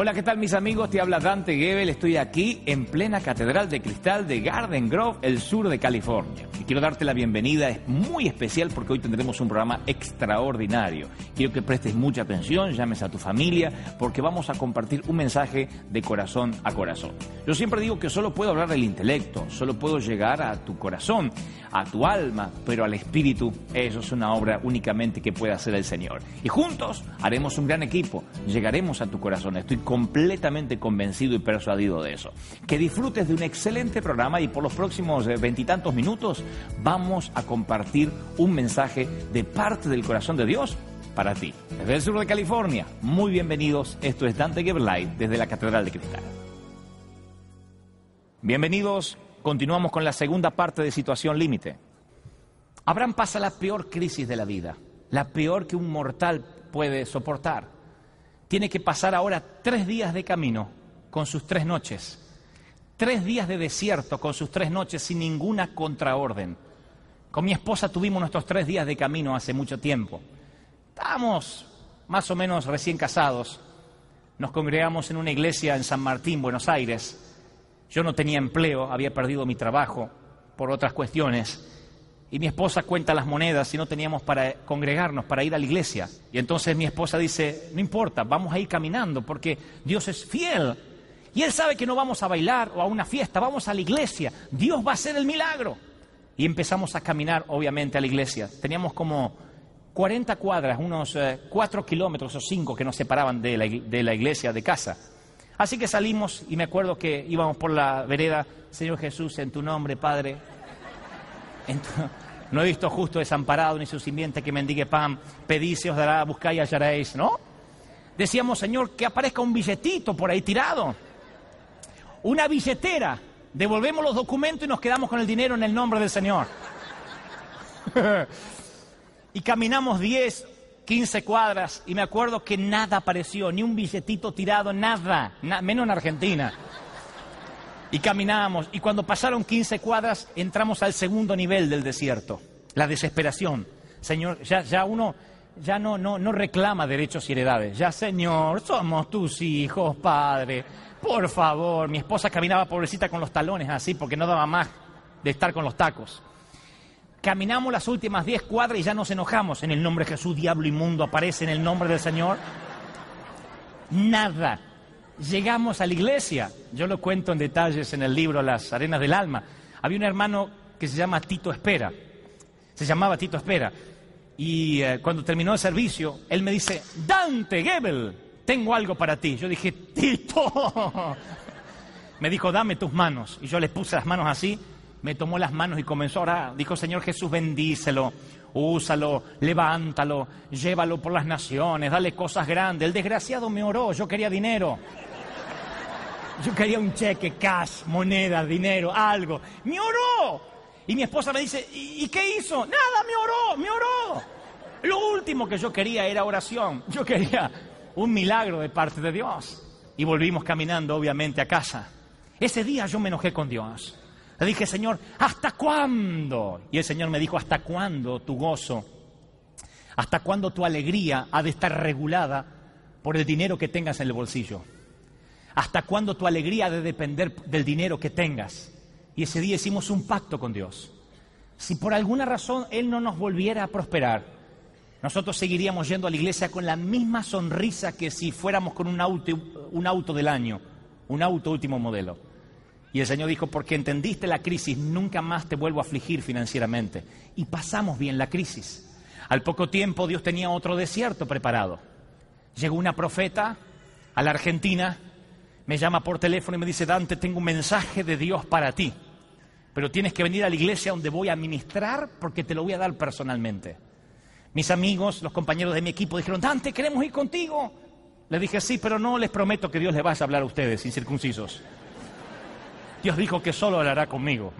Hola, ¿qué tal mis amigos? Te habla Dante Gebel, estoy aquí en plena Catedral de Cristal de Garden Grove, el sur de California. Quiero darte la bienvenida, es muy especial porque hoy tendremos un programa extraordinario. Quiero que prestes mucha atención, llames a tu familia, porque vamos a compartir un mensaje de corazón a corazón. Yo siempre digo que solo puedo hablar del intelecto, solo puedo llegar a tu corazón, a tu alma, pero al espíritu, eso es una obra únicamente que puede hacer el Señor. Y juntos haremos un gran equipo, llegaremos a tu corazón, estoy completamente convencido y persuadido de eso. Que disfrutes de un excelente programa y por los próximos eh, veintitantos minutos vamos a compartir un mensaje de parte del corazón de Dios para ti. Desde el sur de California, muy bienvenidos. Esto es Dante Gebelite desde la Catedral de Cristal. Bienvenidos. Continuamos con la segunda parte de Situación Límite. Abraham pasa la peor crisis de la vida, la peor que un mortal puede soportar. Tiene que pasar ahora tres días de camino con sus tres noches, tres días de desierto con sus tres noches sin ninguna contraorden. Con mi esposa tuvimos nuestros tres días de camino hace mucho tiempo. Estábamos más o menos recién casados. Nos congregamos en una iglesia en San Martín, Buenos Aires. Yo no tenía empleo, había perdido mi trabajo por otras cuestiones. Y mi esposa cuenta las monedas y no teníamos para congregarnos, para ir a la iglesia. Y entonces mi esposa dice, no importa, vamos a ir caminando porque Dios es fiel. Y Él sabe que no vamos a bailar o a una fiesta, vamos a la iglesia. Dios va a hacer el milagro. Y empezamos a caminar, obviamente, a la iglesia. Teníamos como 40 cuadras, unos eh, 4 kilómetros o 5 que nos separaban de la, iglesia, de casa. Así que salimos y me acuerdo que íbamos por la vereda, Señor Jesús, en tu nombre, Padre. No he visto justo desamparado ni su simiente que mendigue pan. Pedís, se os dará, buscáis y hallaréis, ¿no? Decíamos, Señor, que aparezca un billetito por ahí tirado. Una billetera. Devolvemos los documentos y nos quedamos con el dinero en el nombre del Señor. y caminamos 10, 15 cuadras y me acuerdo que nada apareció, ni un billetito tirado, nada, na- menos en Argentina. Y caminábamos y cuando pasaron 15 cuadras entramos al segundo nivel del desierto, la desesperación. Señor, ya, ya uno ya no, no, no reclama derechos y heredades. Ya, Señor, somos tus hijos, Padre. Por favor, mi esposa caminaba pobrecita con los talones así porque no daba más de estar con los tacos. Caminamos las últimas 10 cuadras y ya nos enojamos. En el nombre de Jesús, diablo inmundo, aparece en el nombre del Señor. Nada. Llegamos a la iglesia. Yo lo cuento en detalles en el libro Las Arenas del Alma. Había un hermano que se llama Tito Espera. Se llamaba Tito Espera. Y eh, cuando terminó el servicio, él me dice, Dante Gebel, tengo algo para ti. Yo dije, Tito. Me dijo, dame tus manos. Y yo le puse las manos así, me tomó las manos y comenzó a orar. Dijo, Señor Jesús, bendícelo, úsalo, levántalo, llévalo por las naciones, dale cosas grandes. El desgraciado me oró, yo quería dinero. Yo quería un cheque, cash, moneda, dinero, algo. ¡Me oró! Y mi esposa me dice, ¿y, y qué hizo? Nada, me oró, me oró. Lo último que yo quería era oración. Yo quería un milagro de parte de Dios. Y volvimos caminando, obviamente, a casa. Ese día yo me enojé con Dios. Le dije, Señor, ¿hasta cuándo? Y el Señor me dijo, ¿hasta cuándo tu gozo? ¿Hasta cuándo tu alegría ha de estar regulada por el dinero que tengas en el bolsillo? ¿Hasta cuándo tu alegría ha de depender del dinero que tengas? Y ese día hicimos un pacto con Dios. Si por alguna razón Él no nos volviera a prosperar, nosotros seguiríamos yendo a la iglesia con la misma sonrisa que si fuéramos con un auto, un auto del año, un auto último modelo. Y el Señor dijo, porque entendiste la crisis, nunca más te vuelvo a afligir financieramente. Y pasamos bien la crisis. Al poco tiempo Dios tenía otro desierto preparado. Llegó una profeta a la Argentina, me llama por teléfono y me dice, Dante, tengo un mensaje de Dios para ti, pero tienes que venir a la iglesia donde voy a ministrar porque te lo voy a dar personalmente. Mis amigos, los compañeros de mi equipo dijeron, Dante, queremos ir contigo. Le dije, sí, pero no les prometo que Dios les vaya a hablar a ustedes, incircuncisos. Dios dijo que solo hablará conmigo.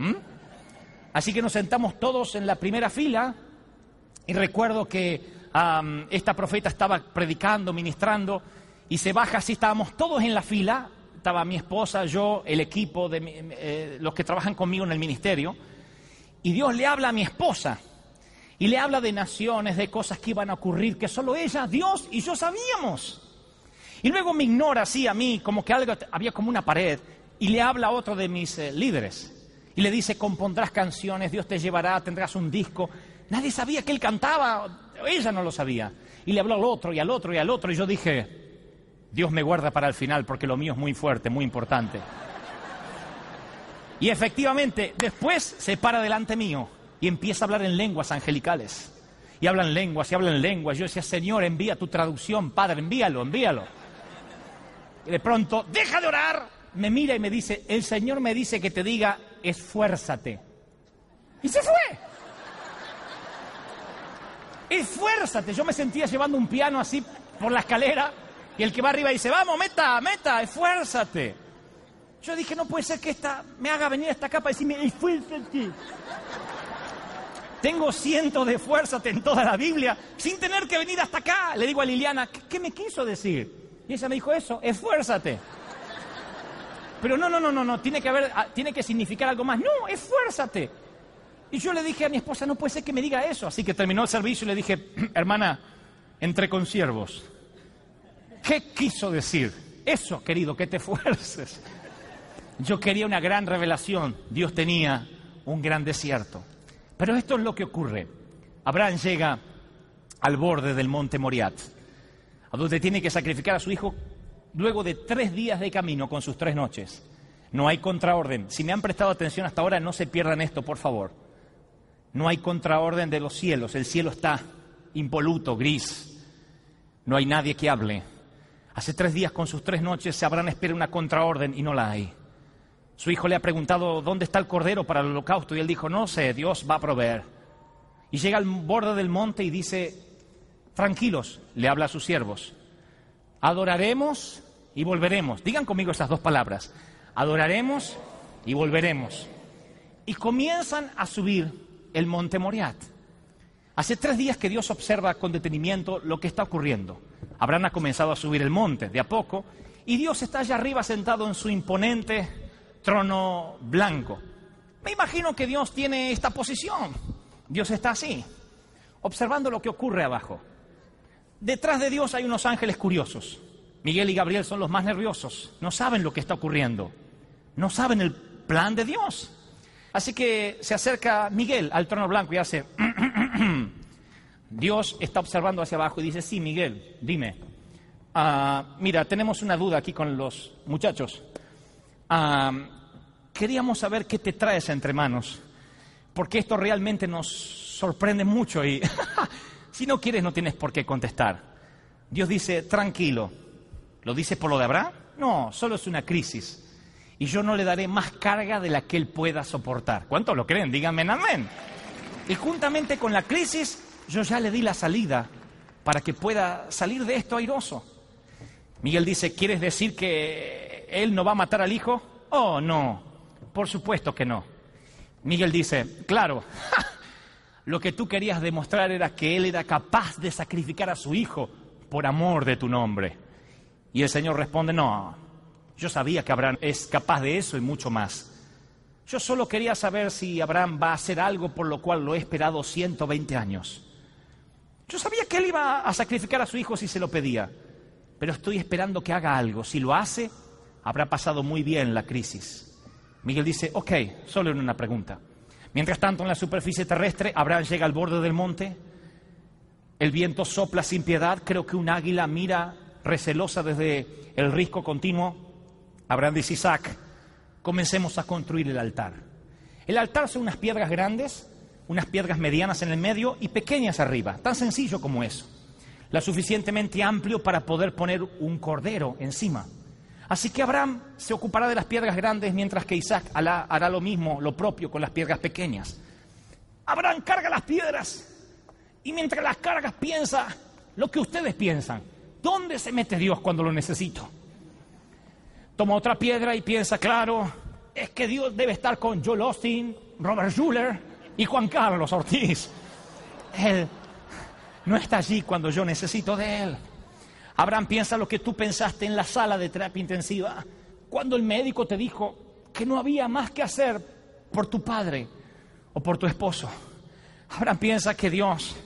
Así que nos sentamos todos en la primera fila y recuerdo que esta profeta estaba predicando, ministrando y se baja así, estábamos todos en la fila, estaba mi esposa, yo, el equipo, de eh, los que trabajan conmigo en el ministerio, y Dios le habla a mi esposa y le habla de naciones, de cosas que iban a ocurrir, que solo ella, Dios y yo sabíamos. Y luego me ignora así a mí, como que algo, había como una pared, y le habla a otro de mis eh, líderes. Y le dice, compondrás canciones, Dios te llevará, tendrás un disco. Nadie sabía que él cantaba, ella no lo sabía. Y le habló al otro y al otro y al otro, y yo dije, Dios me guarda para el final porque lo mío es muy fuerte, muy importante. Y efectivamente, después se para delante mío y empieza a hablar en lenguas angelicales. Y hablan lenguas y hablan lenguas. Yo decía, Señor, envía tu traducción, Padre, envíalo, envíalo. Y de pronto, deja de orar. Me mira y me dice, el Señor me dice que te diga, esfuérzate. Y se fue. Esfuérzate. Yo me sentía llevando un piano así por la escalera y el que va arriba dice, vamos, meta, meta, esfuérzate. Yo dije, no puede ser que esta me haga venir a esta capa y decirme, esfuérzate. Tengo cientos de esfuérzate en toda la Biblia sin tener que venir hasta acá. Le digo a Liliana, ¿qué, me quiso decir? Y ella me dijo eso, esfuérzate. Pero no, no, no, no, no, tiene que haber, ah, tiene que significar algo más. No, esfuérzate. Y yo le dije a mi esposa, no puede ser que me diga eso. Así que terminó el servicio y le dije, hermana, entre consiervos, ¿Qué quiso decir? Eso, querido, que te esfuerces. Yo quería una gran revelación, Dios tenía un gran desierto. Pero esto es lo que ocurre. Abraham llega al borde del monte Moriat, a donde tiene que sacrificar a su hijo luego de tres días de camino con sus tres noches. No hay contraorden. Si me han prestado atención hasta ahora, no se pierdan esto, por favor. No hay contraorden de los cielos. El cielo está impoluto, gris. No hay nadie que hable. Hace tres días con sus tres noches habrán espera una contraorden y no la hay. Su hijo le ha preguntado dónde está el cordero para el holocausto y él dijo, no sé, Dios va a proveer. Y llega al borde del monte y dice, tranquilos, le habla a sus siervos, adoraremos y volveremos. Digan conmigo estas dos palabras, adoraremos y volveremos. Y comienzan a subir el monte Moriat. Hace tres días que Dios observa con detenimiento lo que está ocurriendo. Abraham ha comenzado a subir el monte de a poco y Dios está allá arriba sentado en su imponente trono blanco. Me imagino que Dios tiene esta posición. Dios está así, observando lo que ocurre abajo. Detrás de Dios hay unos ángeles curiosos. Miguel y Gabriel son los más nerviosos. No saben lo que está ocurriendo. No saben el plan de Dios. Así que se acerca Miguel al trono blanco y hace... Dios está observando hacia abajo y dice, sí, Miguel, dime. Ah, mira, tenemos una duda aquí con los muchachos. Ah, queríamos saber qué te traes entre manos, porque esto realmente nos sorprende mucho y si no quieres no tienes por qué contestar. Dios dice, tranquilo. ¿Lo dice por lo de Abraham? No, solo es una crisis. Y yo no le daré más carga de la que él pueda soportar. ¿Cuántos lo creen? Díganme amén. Y juntamente con la crisis yo ya le di la salida para que pueda salir de esto airoso. Miguel dice, ¿quieres decir que él no va a matar al hijo? Oh, no, por supuesto que no. Miguel dice, claro, lo que tú querías demostrar era que él era capaz de sacrificar a su hijo por amor de tu nombre. Y el Señor responde, no, yo sabía que Abraham es capaz de eso y mucho más. Yo solo quería saber si Abraham va a hacer algo por lo cual lo he esperado 120 años. Yo sabía que él iba a sacrificar a su hijo si se lo pedía, pero estoy esperando que haga algo. Si lo hace, habrá pasado muy bien la crisis. Miguel dice, ok, solo una pregunta. Mientras tanto, en la superficie terrestre, Abraham llega al borde del monte, el viento sopla sin piedad, creo que un águila mira recelosa desde el risco continuo. Abraham dice, Isaac, comencemos a construir el altar. El altar son unas piedras grandes unas piedras medianas en el medio y pequeñas arriba, tan sencillo como eso. La suficientemente amplio para poder poner un cordero encima. Así que Abraham se ocupará de las piedras grandes mientras que Isaac hará lo mismo, lo propio con las piedras pequeñas. Abraham carga las piedras y mientras las cargas piensa lo que ustedes piensan. ¿Dónde se mete Dios cuando lo necesito? Toma otra piedra y piensa, claro, es que Dios debe estar con Joel Austin, Robert Schuller y Juan Carlos Ortiz. Él no está allí cuando yo necesito de Él. Abraham piensa lo que tú pensaste en la sala de terapia intensiva, cuando el médico te dijo que no había más que hacer por tu padre o por tu esposo. Abraham piensa que Dios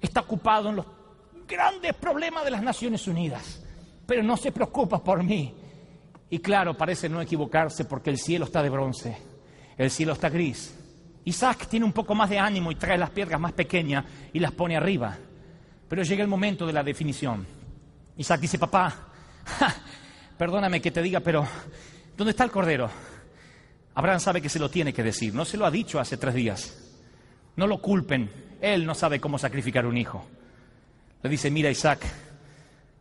está ocupado en los grandes problemas de las Naciones Unidas, pero no se preocupa por mí. Y claro, parece no equivocarse porque el cielo está de bronce, el cielo está gris. Isaac tiene un poco más de ánimo y trae las piedras más pequeñas y las pone arriba. Pero llega el momento de la definición. Isaac dice, papá, perdóname que te diga, pero ¿dónde está el cordero? Abraham sabe que se lo tiene que decir, no se lo ha dicho hace tres días. No lo culpen, él no sabe cómo sacrificar un hijo. Le dice, mira Isaac,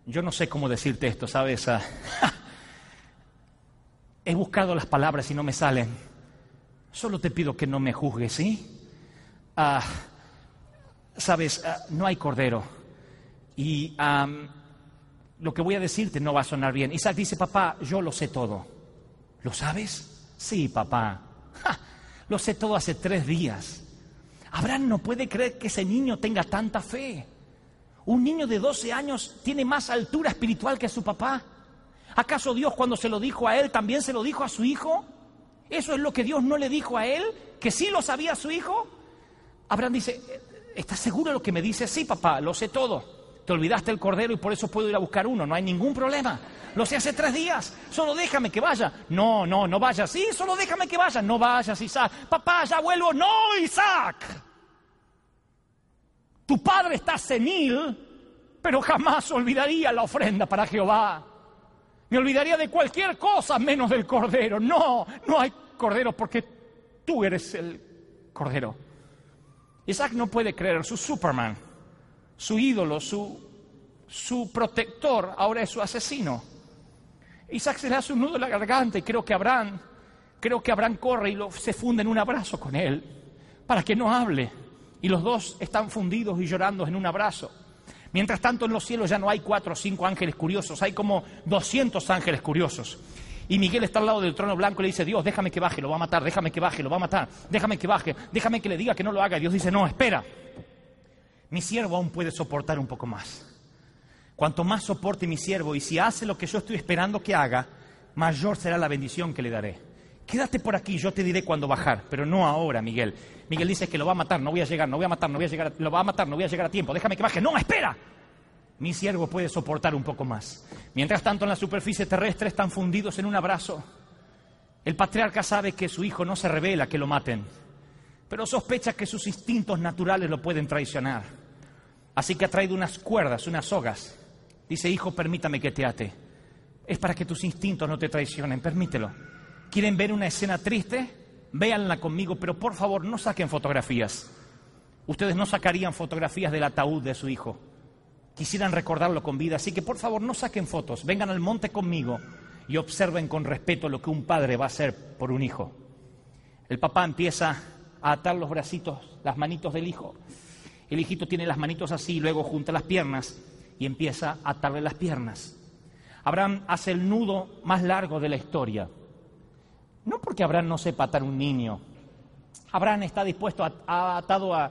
yo no sé cómo decirte esto, ¿sabes? Ah, he buscado las palabras y no me salen. Solo te pido que no me juzgues, ¿sí? Ah, sabes, ah, no hay cordero. Y lo que voy a decirte no va a sonar bien. Isaac dice, papá, yo lo sé todo. ¿Lo sabes? Sí, papá. lo sé todo hace tres días. Abraham no puede creer que ese niño tenga tanta fe. Un niño de 12 años tiene más altura espiritual que su papá. ¿Acaso Dios cuando se lo dijo a él también se lo dijo a su hijo? ¿Eso es lo que Dios no le dijo a él? ¿Que sí lo sabía su hijo? Abraham dice, ¿estás seguro de lo que me dice? Sí, papá, lo sé todo. Te olvidaste el cordero y por eso puedo ir a buscar uno, no hay ningún problema. Lo sé hace tres días, solo déjame que vaya. No, no, no vayas. Sí, solo déjame que vaya. No vayas, Isaac. Papá, ya vuelvo. No, Isaac. Tu padre está senil, pero jamás olvidaría la ofrenda para Jehová. Me olvidaría de cualquier cosa menos del cordero. No, no hay cordero porque tú eres el cordero. Isaac no puede creer, su Superman, su ídolo, su, su protector, ahora es su asesino. Isaac se le hace un nudo en la garganta y creo que Abraham, creo que Abraham corre y lo, se funde en un abrazo con él para que no hable. Y los dos están fundidos y llorando en un abrazo. Mientras tanto en los cielos ya no hay cuatro o cinco ángeles curiosos, hay como doscientos ángeles curiosos. Y Miguel está al lado del trono blanco y le dice, Dios, déjame que baje, lo va a matar, déjame que baje, lo va a matar, déjame que baje, déjame que le diga que no lo haga. Y Dios dice, no, espera, mi siervo aún puede soportar un poco más. Cuanto más soporte mi siervo y si hace lo que yo estoy esperando que haga, mayor será la bendición que le daré. Quédate por aquí, yo te diré cuándo bajar, pero no ahora, Miguel. Miguel dice que lo va a matar, no voy a llegar, no voy a matar, no voy a llegar, lo va a matar, no voy a llegar a tiempo, déjame que baje. No, espera. Mi siervo puede soportar un poco más. Mientras tanto, en la superficie terrestre están fundidos en un abrazo. El patriarca sabe que su hijo no se revela que lo maten, pero sospecha que sus instintos naturales lo pueden traicionar. Así que ha traído unas cuerdas, unas sogas. Dice, hijo, permítame que te ate. Es para que tus instintos no te traicionen, permítelo. ¿Quieren ver una escena triste? Véanla conmigo, pero por favor no saquen fotografías. Ustedes no sacarían fotografías del ataúd de su hijo. Quisieran recordarlo con vida, así que por favor no saquen fotos. Vengan al monte conmigo y observen con respeto lo que un padre va a hacer por un hijo. El papá empieza a atar los bracitos, las manitos del hijo. El hijito tiene las manitos así, luego junta las piernas y empieza a atarle las piernas. Abraham hace el nudo más largo de la historia. No porque Abraham no sepa atar un niño. Abraham está dispuesto a, atado a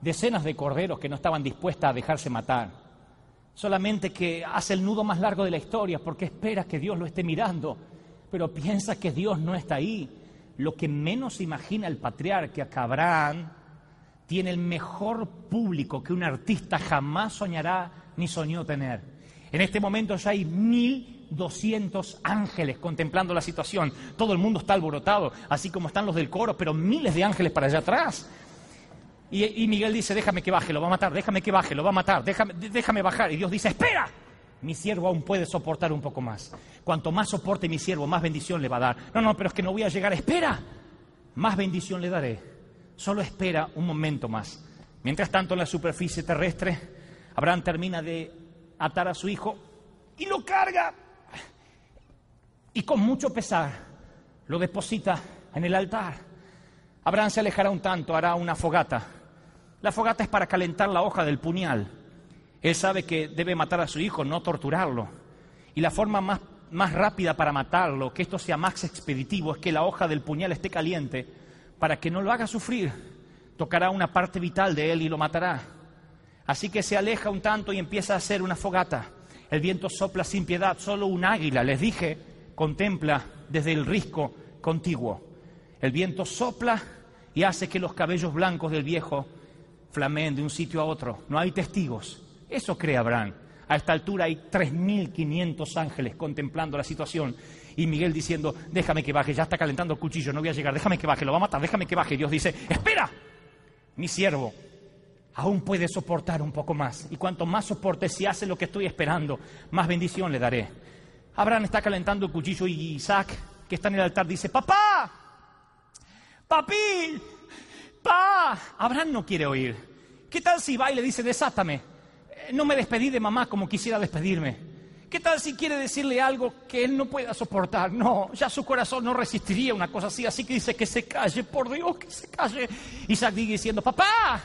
decenas de corderos que no estaban dispuestas a dejarse matar. Solamente que hace el nudo más largo de la historia porque espera que Dios lo esté mirando, pero piensa que Dios no está ahí. Lo que menos imagina el patriarca que Abraham tiene el mejor público que un artista jamás soñará ni soñó tener. En este momento ya hay mil 200 ángeles contemplando la situación. Todo el mundo está alborotado, así como están los del coro, pero miles de ángeles para allá atrás. Y, Miguel dice, déjame que baje, lo va a matar, déjame que baje, lo va a matar, déjame, déjame bajar. Y Dios dice, espera, mi siervo aún puede soportar un poco más. Cuanto más soporte mi siervo, más bendición le va a dar. No, no, pero es que no voy a llegar, espera, más bendición le daré. Solo espera un momento más. Mientras tanto, en la superficie terrestre, Abraham termina de atar a su hijo y lo carga y con mucho pesar lo deposita en el altar. Abraham se alejará un tanto, hará una fogata. La fogata es para calentar la hoja del puñal. Él sabe que debe matar a su hijo, no torturarlo. Y la forma más, más rápida para matarlo, que esto sea más expeditivo, es que la hoja del puñal esté caliente para que no lo haga sufrir. Tocará una parte vital de él y lo matará. Así que se aleja un tanto y empieza a hacer una fogata. El viento sopla sin piedad, solo un águila, les dije, contempla desde el risco contiguo. El viento sopla y hace que los cabellos blancos del viejo flameen de un sitio a otro. No hay testigos. Eso cree Abraham. A esta altura hay 3.500 ángeles contemplando la situación. Y Miguel diciendo, déjame que baje, ya está calentando el cuchillo, no voy a llegar, déjame que baje, lo va a matar, déjame que baje. Dios dice, espera, mi siervo aún puede soportar un poco más. Y cuanto más soporte, si hace lo que estoy esperando, más bendición le daré. Abraham está calentando el cuchillo y Isaac, que está en el altar, dice, papá, papi, pa. Abraham no quiere oír. ¿Qué tal si va y le dice, desátame? Eh, no me despedí de mamá como quisiera despedirme. ¿Qué tal si quiere decirle algo que él no pueda soportar? No, ya su corazón no resistiría una cosa así, así que dice que se calle, por Dios, que se calle. Isaac sigue diciendo, papá,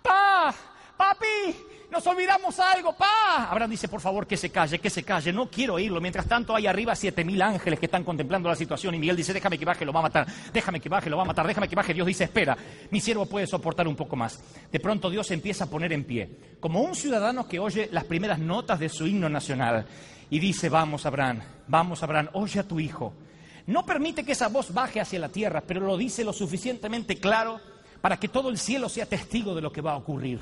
pa, papi, nos olvidamos algo, pa. Abraham dice, por favor, que se calle, que se calle, no quiero oírlo. Mientras tanto, hay arriba siete mil ángeles que están contemplando la situación y Miguel dice, déjame que baje, lo va a matar, déjame que baje, lo va a matar, déjame que baje. Dios dice, espera, mi siervo puede soportar un poco más. De pronto Dios empieza a poner en pie, como un ciudadano que oye las primeras notas de su himno nacional y dice, vamos, Abraham, vamos, Abraham, oye a tu hijo. No permite que esa voz baje hacia la tierra, pero lo dice lo suficientemente claro para que todo el cielo sea testigo de lo que va a ocurrir.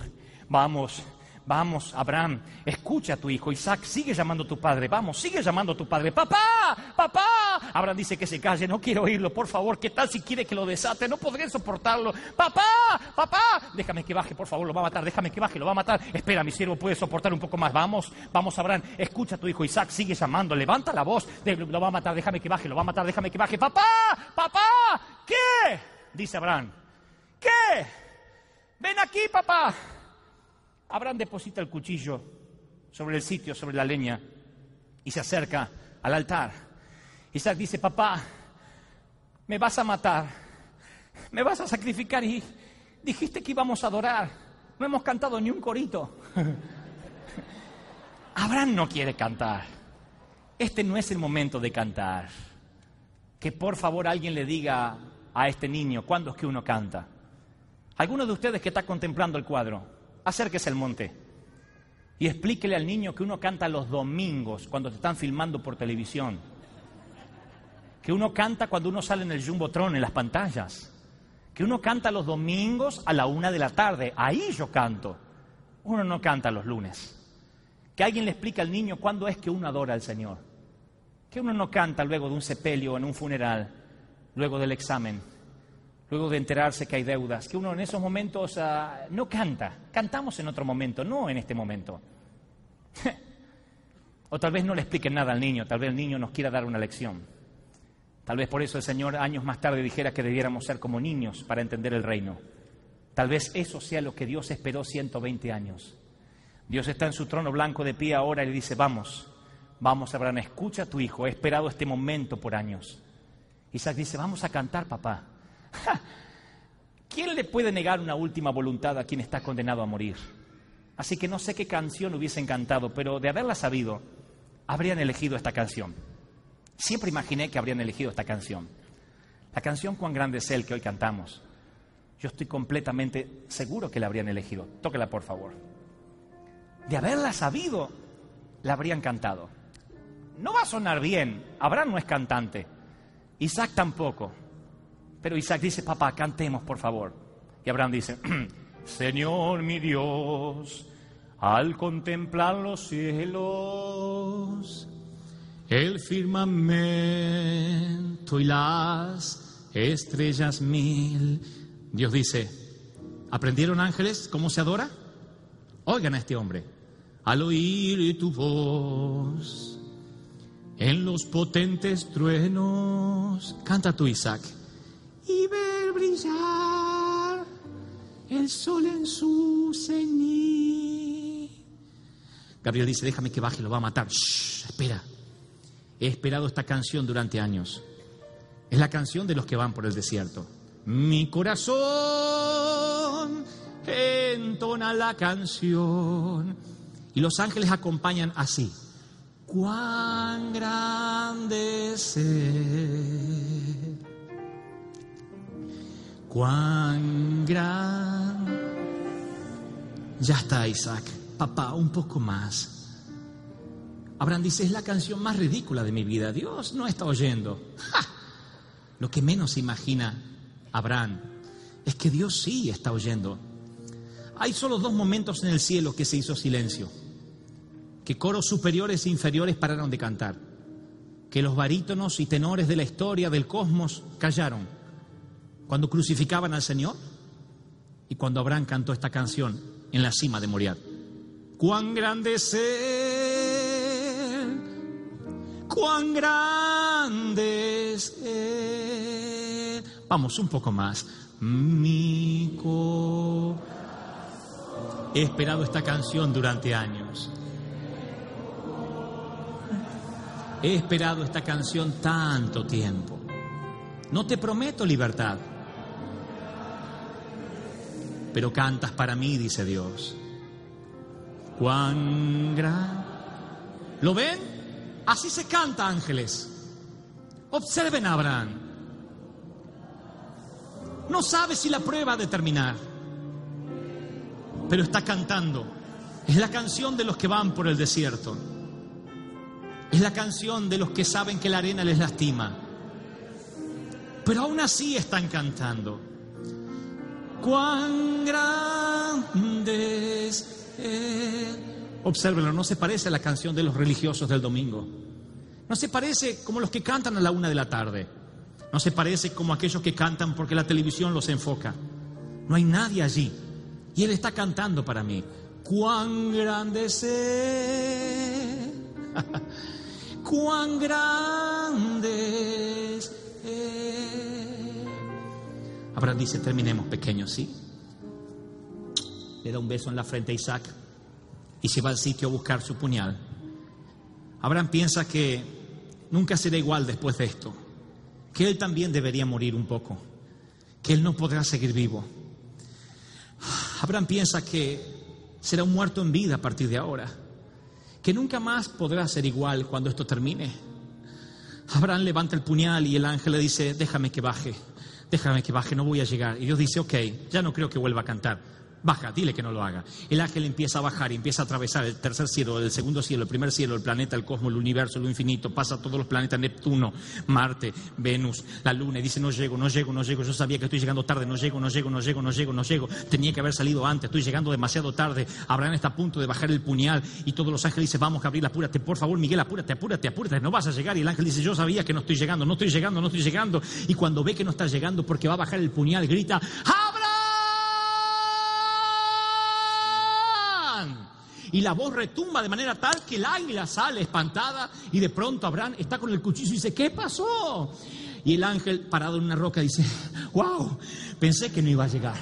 Vamos, Vamos, Abraham, escucha a tu hijo. Isaac, sigue llamando a tu padre. Vamos, sigue llamando a tu padre. Papá, papá. Abraham dice que se calle, no quiero oírlo, por favor. ¿Qué tal si quiere que lo desate? No podré soportarlo. Papá, papá. Déjame que baje, por favor, lo va a matar. Déjame que baje, lo va a matar. Espera, mi siervo puede soportar un poco más. Vamos, vamos, Abraham, escucha a tu hijo. Isaac, sigue llamando. Levanta la voz. Lo va a matar, déjame que baje, lo va a matar, déjame que baje. Papá, papá. ¿Qué? Dice Abraham. ¿Qué? Ven aquí, papá. Abraham deposita el cuchillo sobre el sitio, sobre la leña, y se acerca al altar. Isaac dice, papá, me vas a matar, me vas a sacrificar y dijiste que íbamos a adorar. No hemos cantado ni un corito. Abraham no quiere cantar. Este no es el momento de cantar. Que por favor alguien le diga a este niño cuándo es que uno canta. Alguno de ustedes que está contemplando el cuadro, acérquese al monte y explíquele al niño que uno canta los domingos cuando te están filmando por televisión. Que uno canta cuando uno sale en el Jumbotron, en las pantallas. Que uno canta los domingos a la una de la tarde. Ahí yo canto. Uno no canta los lunes. Que alguien le explique al niño cuándo es que uno adora al Señor. Que uno no canta luego de un sepelio en un funeral, luego del examen luego de enterarse que hay deudas, que uno en esos momentos ah, no canta, cantamos en otro momento, no en este momento. o tal vez no le expliquen nada al niño, tal vez el niño nos quiera dar una lección. Tal vez por eso el Señor años más tarde dijera que debiéramos ser como niños para entender el reino. Tal vez eso sea lo que Dios esperó 120 años. Dios está en su trono blanco de pie ahora y le dice, vamos, vamos Abraham, escucha a tu hijo, he esperado este momento por años. Isaac dice, vamos a cantar, papá. ¿Quién le puede negar una última voluntad a quien está condenado a morir? Así que no sé qué canción hubiesen cantado, pero de haberla sabido, habrían elegido esta canción. Siempre imaginé que habrían elegido esta canción. La canción Cuán grande es Él que hoy cantamos. Yo estoy completamente seguro que la habrían elegido. Tóquela, por favor. De haberla sabido, la habrían cantado. No va a sonar bien. Abraham no es cantante. Isaac tampoco. Pero Isaac dice, papá, cantemos por favor. Y Abraham dice, Señor mi Dios, al contemplar los cielos, el firmamento y las estrellas mil. Dios dice, ¿aprendieron ángeles cómo se adora? Oigan a este hombre, al oír tu voz, en los potentes truenos, canta tú Isaac y ver brillar el sol en su cenit. Gabriel dice, déjame que baje, lo va a matar. Shh, espera. He esperado esta canción durante años. Es la canción de los que van por el desierto. Mi corazón entona la canción Y los ángeles acompañan así. Cuán grande es Cuán grande. Ya está, Isaac. Papá, un poco más. Abraham dice, es la canción más ridícula de mi vida. Dios no está oyendo. Lo que menos imagina Abraham es que Dios sí está oyendo. Hay solo dos momentos en el cielo que se hizo silencio. Que coros superiores e inferiores pararon de cantar. Que los barítonos y tenores de la historia del cosmos callaron. Cuando crucificaban al Señor y cuando Abraham cantó esta canción en la cima de Moriah. Cuán grande es cuán grande es Vamos, un poco más. Mi He esperado esta canción durante años. He esperado esta canción tanto tiempo. No te prometo libertad, pero cantas para mí, dice Dios. Cuán gran. ¿Lo ven? Así se canta, ángeles. Observen a Abraham. No sabe si la prueba ha de terminar, pero está cantando. Es la canción de los que van por el desierto. Es la canción de los que saben que la arena les lastima. Pero aún así están cantando. Cuán grandes Obsérvenlo, no se parece a la canción de los religiosos del domingo. No se parece como los que cantan a la una de la tarde. No se parece como aquellos que cantan porque la televisión los enfoca. No hay nadie allí. Y Él está cantando para mí. Cuán grande es Cuán grande Abraham dice, terminemos pequeños, ¿sí? Le da un beso en la frente a Isaac y se va al sitio a buscar su puñal. Abraham piensa que nunca será igual después de esto, que él también debería morir un poco, que él no podrá seguir vivo. Abraham piensa que será un muerto en vida a partir de ahora, que nunca más podrá ser igual cuando esto termine. Abraham levanta el puñal y el ángel le dice, déjame que baje, déjame que baje, no voy a llegar. Y Dios dice, ok, ya no creo que vuelva a cantar baja, dile que no lo haga. El ángel empieza a bajar y empieza a atravesar el tercer cielo, el segundo cielo, el primer cielo, el planeta, el cosmos, el universo, lo infinito, pasa todos los planetas, Neptuno, Marte, Venus, la Luna, y dice, no llego, no llego, no llego, yo sabía que estoy llegando tarde, no llego, no llego, no llego, no llego, no llego, tenía que haber salido antes, estoy llegando demasiado tarde, Abraham está a punto de bajar el puñal. Y todos los ángeles dicen, vamos, Gabriel, apúrate, por favor, Miguel, apúrate, apúrate, apúrate, no vas a llegar, y el ángel dice, yo sabía que no estoy llegando, no estoy llegando, no estoy llegando, y cuando ve que no está llegando porque va a bajar el puñal, grita, ¡Abraham! Y la voz retumba de manera tal que el águila sale espantada y de pronto Abraham está con el cuchillo y dice, ¿qué pasó? Y el ángel parado en una roca dice, wow, pensé que no iba a llegar.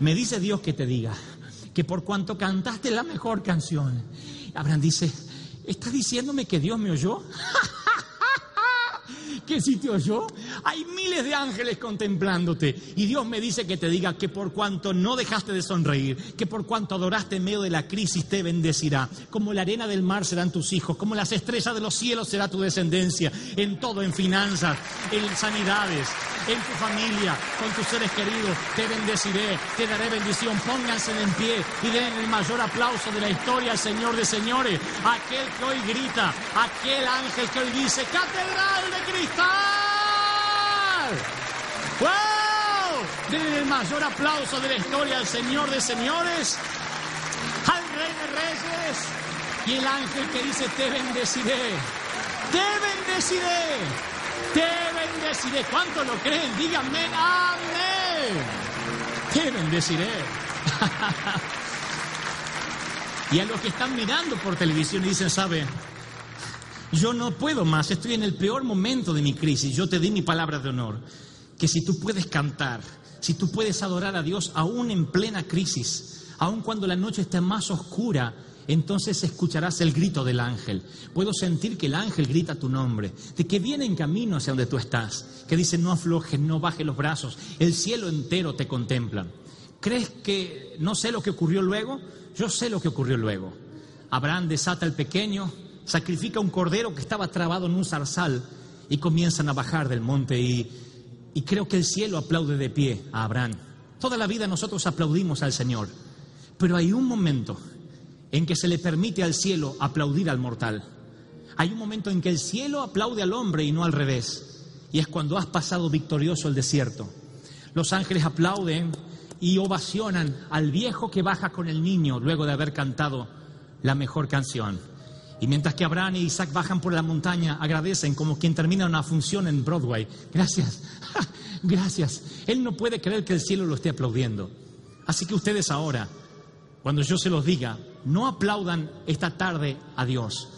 Me dice Dios que te diga que por cuanto cantaste la mejor canción, Abraham dice, ¿está diciéndome que Dios me oyó? ¿Qué sitio yo? Hay miles de ángeles contemplándote. Y Dios me dice que te diga que por cuanto no dejaste de sonreír, que por cuanto adoraste en medio de la crisis, te bendecirá. Como la arena del mar serán tus hijos, como las estrellas de los cielos será tu descendencia. En todo, en finanzas, en sanidades, en tu familia, con tus seres queridos. Te bendeciré, te daré bendición. Pónganse en pie y den el mayor aplauso de la historia al Señor de señores. Aquel que hoy grita, aquel ángel que hoy dice, Catedral de Cristo. ¡Wow! Den el mayor aplauso de la historia al Señor de señores, al Rey de Reyes y el ángel que dice, te bendeciré, te bendeciré, te bendeciré. ¿Cuánto lo creen? Díganme, amén. Te bendeciré. y a los que están mirando por televisión y dicen, ¿sabe? Yo no puedo más, estoy en el peor momento de mi crisis. Yo te di mi palabra de honor, que si tú puedes cantar, si tú puedes adorar a Dios aún en plena crisis, aún cuando la noche está más oscura, entonces escucharás el grito del ángel. Puedo sentir que el ángel grita tu nombre, de que viene en camino hacia donde tú estás, que dice no aflojes, no bajes los brazos, el cielo entero te contempla. ¿Crees que no sé lo que ocurrió luego? Yo sé lo que ocurrió luego. Abraham desata al pequeño, sacrifica un cordero que estaba trabado en un zarzal y comienzan a bajar del monte y, y creo que el cielo aplaude de pie a Abraham. Toda la vida nosotros aplaudimos al Señor, pero hay un momento en que se le permite al cielo aplaudir al mortal. Hay un momento en que el cielo aplaude al hombre y no al revés. Y es cuando has pasado victorioso el desierto. Los ángeles aplauden y ovacionan al viejo que baja con el niño luego de haber cantado la mejor canción. Y mientras que Abraham y Isaac bajan por la montaña, agradecen como quien termina una función en Broadway. Gracias, gracias. Él no puede creer que el cielo lo esté aplaudiendo. Así que ustedes ahora, cuando yo se los diga, no aplaudan esta tarde a Dios.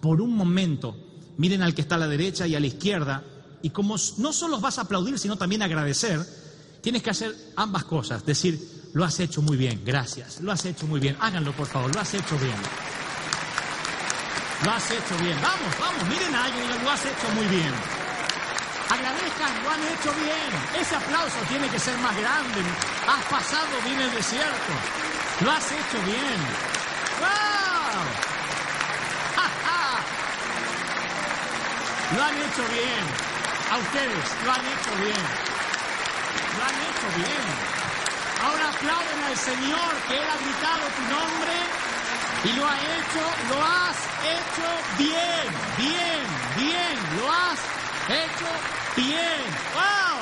Por un momento, miren al que está a la derecha y a la izquierda, y como no solo vas a aplaudir, sino también agradecer, tienes que hacer ambas cosas. Decir, lo has hecho muy bien, gracias, lo has hecho muy bien, háganlo por favor, lo has hecho bien. Lo has hecho bien. Vamos, vamos, miren a alguien y lo has hecho muy bien. Agradezcan, lo han hecho bien. Ese aplauso tiene que ser más grande. Has pasado bien el desierto. Lo has hecho bien. ¡Wow! Lo han hecho bien. A ustedes, lo han hecho bien. Lo han hecho bien. Ahora aplauden al Señor que Él ha gritado tu nombre y lo ha hecho, lo has hecho bien, bien, bien, lo has hecho bien. ¡Wow!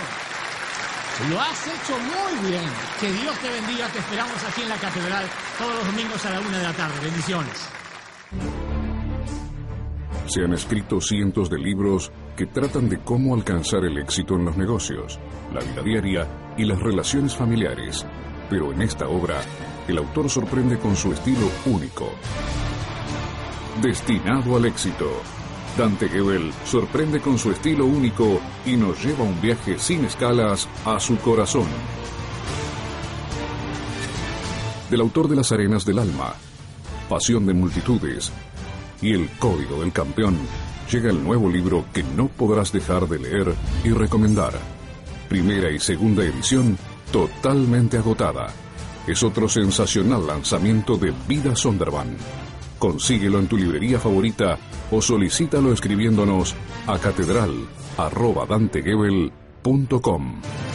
Lo has hecho muy bien. Que Dios te bendiga, te esperamos aquí en la catedral todos los domingos a la una de la tarde. Bendiciones. Se han escrito cientos de libros que tratan de cómo alcanzar el éxito en los negocios, la vida diaria y las relaciones familiares. Pero en esta obra, el autor sorprende con su estilo único. Destinado al éxito. Dante Gebel sorprende con su estilo único y nos lleva un viaje sin escalas a su corazón. Del autor de Las Arenas del Alma, Pasión de Multitudes y El Código del Campeón, llega el nuevo libro que no podrás dejar de leer y recomendar. Primera y segunda edición totalmente agotada. Es otro sensacional lanzamiento de Vida Sondervan. Consíguelo en tu librería favorita o solicítalo escribiéndonos a catedral.dantegebel.com.